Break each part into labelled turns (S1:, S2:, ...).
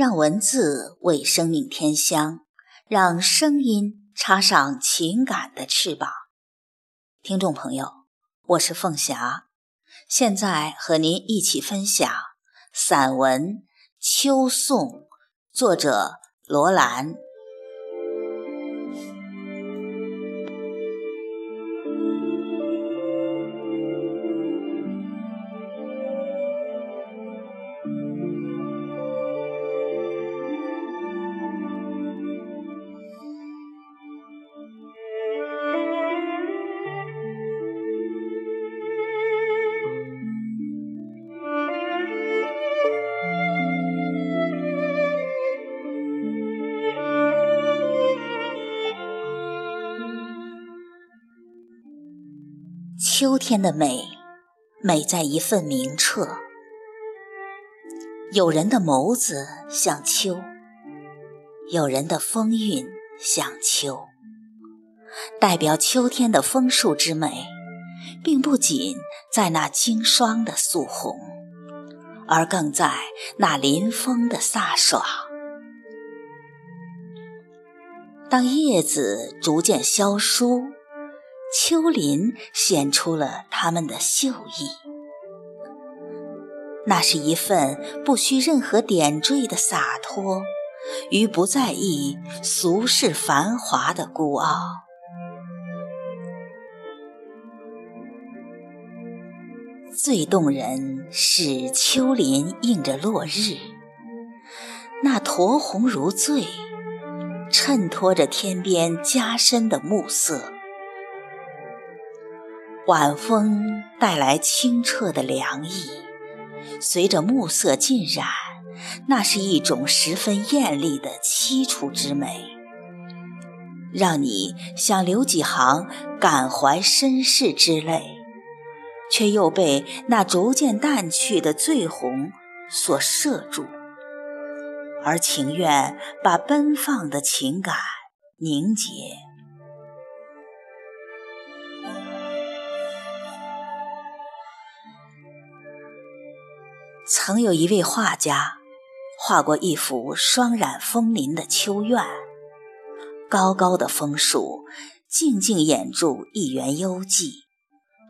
S1: 让文字为生命添香，让声音插上情感的翅膀。听众朋友，我是凤霞，现在和您一起分享散文《秋颂》，作者罗兰。秋天的美，美在一份明澈。有人的眸子像秋，有人的风韵像秋。代表秋天的枫树之美，并不仅在那经霜的素红，而更在那临风的飒爽。当叶子逐渐消疏。秋林显出了他们的秀逸，那是一份不需任何点缀的洒脱与不在意俗世繁华的孤傲。最动人是秋林映着落日，那酡红如醉，衬托着天边加深的暮色。晚风带来清澈的凉意，随着暮色浸染，那是一种十分艳丽的凄楚之美，让你想流几行感怀身世之泪，却又被那逐渐淡去的醉红所摄住，而情愿把奔放的情感凝结。曾有一位画家，画过一幅霜染枫林的秋院，高高的枫树静静掩住一园幽寂，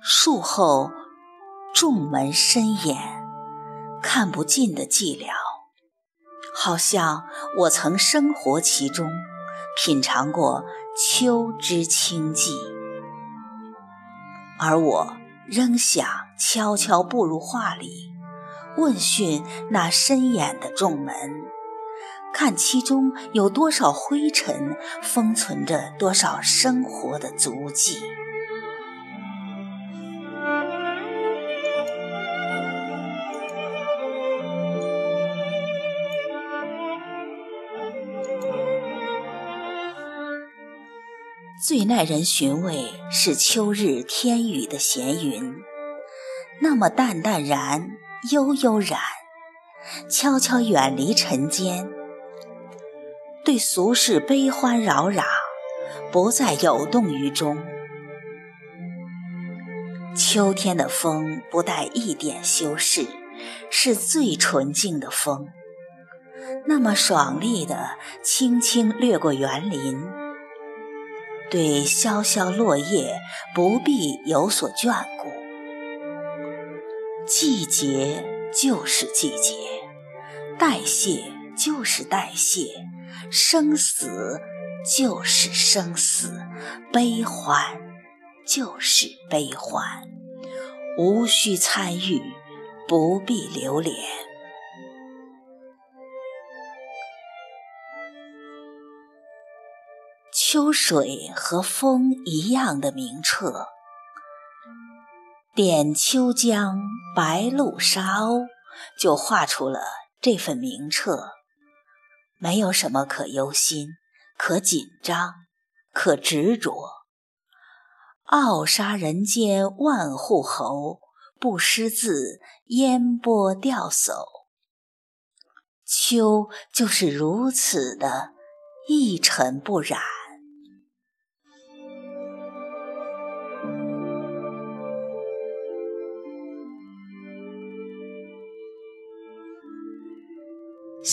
S1: 树后重门深掩，看不尽的寂寥，好像我曾生活其中，品尝过秋之清寂，而我仍想悄悄步入画里。问讯那深掩的重门，看其中有多少灰尘，封存着多少生活的足迹。最耐人寻味是秋日天宇的闲云，那么淡淡然。悠悠然，悄悄远离尘间，对俗世悲欢扰攘，不再有动于衷。秋天的风不带一点修饰，是最纯净的风，那么爽利的轻轻掠过园林，对萧萧落叶不必有所眷顾。季节就是季节，代谢就是代谢，生死就是生死，悲欢就是悲欢，无需参与，不必留恋。秋水和风一样的明澈。点秋江白露沙鸥，就画出了这份明澈。没有什么可忧心、可紧张、可执着。傲杀人间万户侯，不识字烟波钓叟。秋就是如此的一尘不染。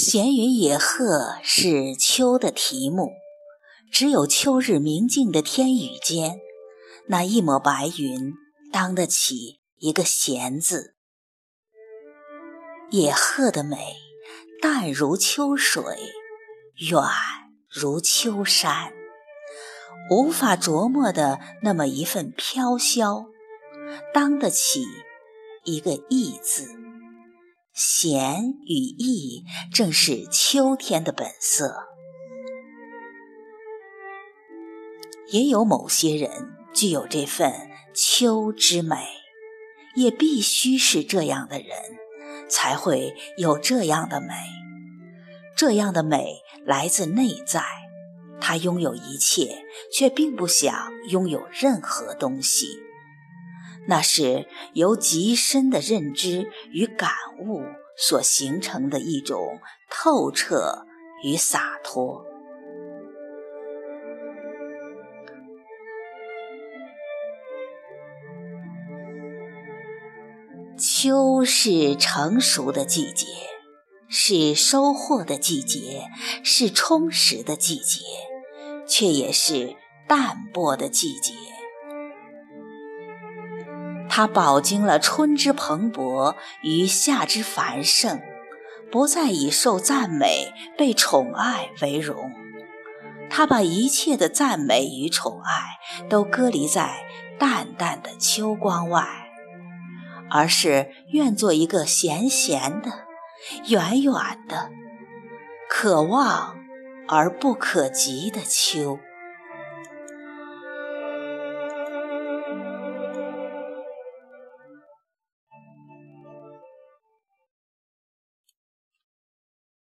S1: 闲云野鹤是秋的题目，只有秋日明净的天宇间，那一抹白云当得起一个闲字。野鹤的美，淡如秋水，远如秋山，无法琢磨的那么一份飘萧，当得起一个意字。闲与逸，正是秋天的本色。也有某些人具有这份秋之美，也必须是这样的人，才会有这样的美。这样的美来自内在，他拥有一切，却并不想拥有任何东西。那是由极深的认知与感悟所形成的一种透彻与洒脱。秋是成熟的季节，是收获的季节，是充实的季节，却也是淡泊的季节。它饱经了春之蓬勃与夏之繁盛，不再以受赞美、被宠爱为荣。他把一切的赞美与宠爱都隔离在淡淡的秋光外，而是愿做一个闲闲的、远远的、可望而不可及的秋。